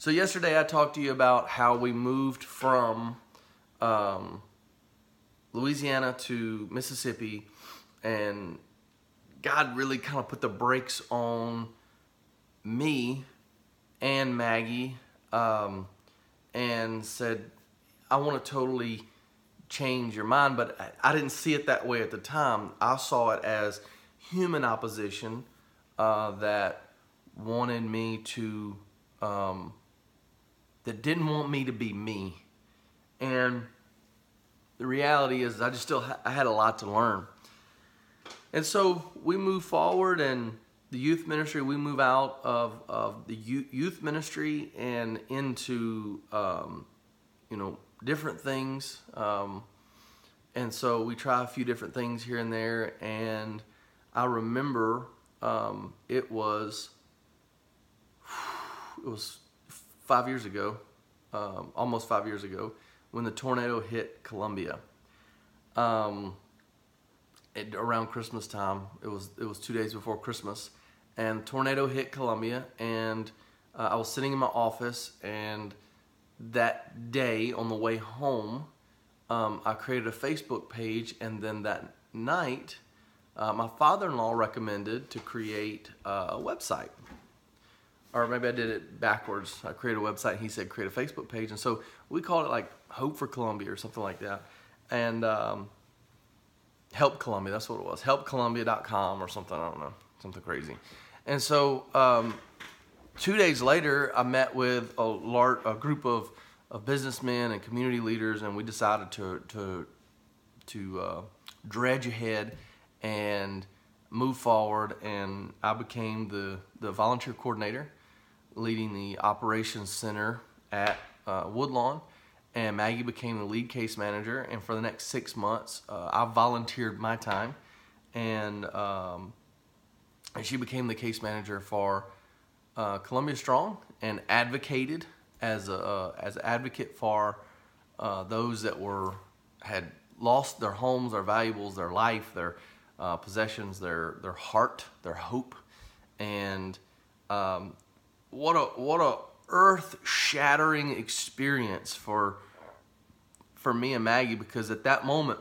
So yesterday I talked to you about how we moved from um, Louisiana to Mississippi, and God really kind of put the brakes on me and Maggie, um, and said, "I want to totally change your mind." But I, didn't see it that way at the time. I saw it as human opposition uh, that wanted me to. Um, that didn't want me to be me. And the reality is, I just still ha- I had a lot to learn. And so we move forward, and the youth ministry, we move out of, of the youth ministry and into, um, you know, different things. Um, and so we try a few different things here and there. And I remember um, it was, it was five years ago, um, almost five years ago, when the tornado hit Columbia. Um, it, around Christmas time, it was it was two days before Christmas, and tornado hit Columbia, and uh, I was sitting in my office, and that day on the way home, um, I created a Facebook page, and then that night, uh, my father-in-law recommended to create uh, a website or maybe I did it backwards. I created a website. He said create a Facebook page, and so we called it like Hope for Columbia or something like that, and um, Help Columbia. That's what it was. HelpColumbia.com or something. I don't know, something crazy. And so um, two days later, I met with a large a group of, of businessmen and community leaders, and we decided to to to uh, dredge ahead and move forward. And I became the the volunteer coordinator leading the operations center at uh, Woodlawn, and Maggie became the lead case manager. And for the next six months, uh, I volunteered my time, and um, and she became the case manager for uh, Columbia Strong and advocated as a uh, as an advocate for uh, those that were had lost their homes, their valuables, their life, their uh, possessions, their their heart, their hope, and um, what a what a earth shattering experience for for me and Maggie because at that moment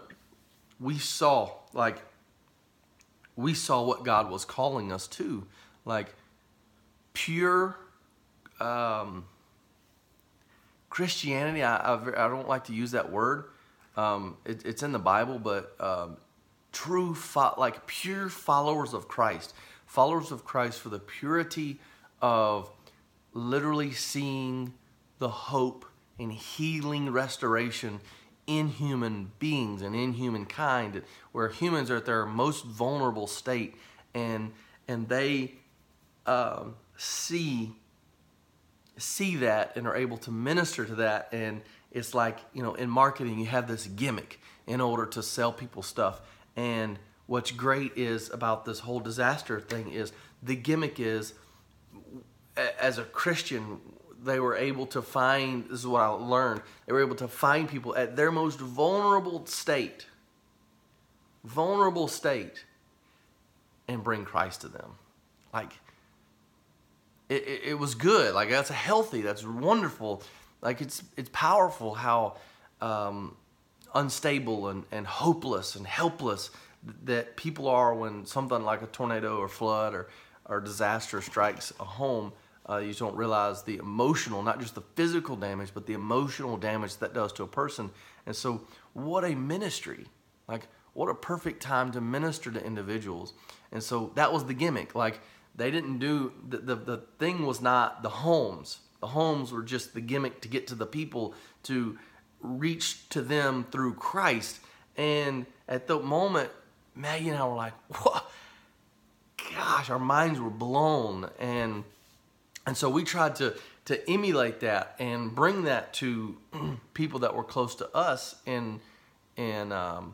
we saw like we saw what God was calling us to. Like pure um, Christianity I, I, I, don't like to use that word um, it, it's in the Bible but um, true fo- like pure followers of Christ. Followers of Christ for the purity of literally seeing the hope and healing restoration in human beings and in humankind, where humans are at their most vulnerable state, and and they um, see see that and are able to minister to that. And it's like you know, in marketing, you have this gimmick in order to sell people stuff. And what's great is about this whole disaster thing is the gimmick is as a Christian, they were able to find this is what I learned. They were able to find people at their most vulnerable state, vulnerable state, and bring Christ to them. Like it, it, it was good. Like that's healthy. That's wonderful. Like it's it's powerful how um, unstable and, and hopeless and helpless that people are when something like a tornado or flood or or disaster strikes a home uh, you don't realize the emotional, not just the physical damage, but the emotional damage that does to a person. And so, what a ministry! Like, what a perfect time to minister to individuals. And so, that was the gimmick. Like, they didn't do the, the, the thing was not the homes. The homes were just the gimmick to get to the people to reach to them through Christ. And at the moment, Maggie and I were like, what? Gosh, our minds were blown. And and so we tried to to emulate that and bring that to people that were close to us in in um,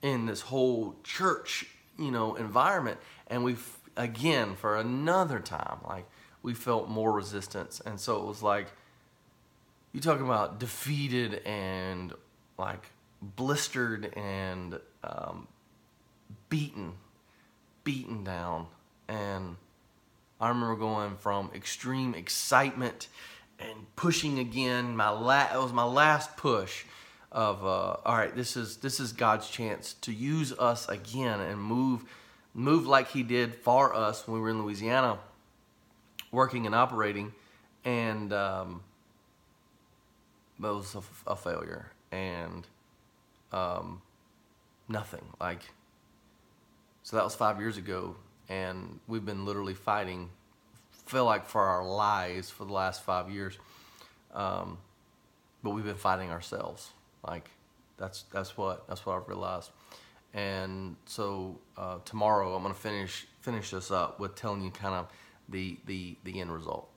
in this whole church, you know, environment. And we again for another time, like we felt more resistance, and so it was like you talking about defeated and like blistered and um, beaten, beaten down, and I remember going from extreme excitement and pushing again. My la- it was my last push of uh, all right. This is this is God's chance to use us again and move move like He did for us when we were in Louisiana, working and operating, and um, it was a, a failure and um, nothing like. So that was five years ago, and we've been literally fighting, feel like for our lives for the last five years. Um, but we've been fighting ourselves. Like that's that's what that's what I've realized. And so uh, tomorrow I'm gonna finish finish this up with telling you kind of the the the end result.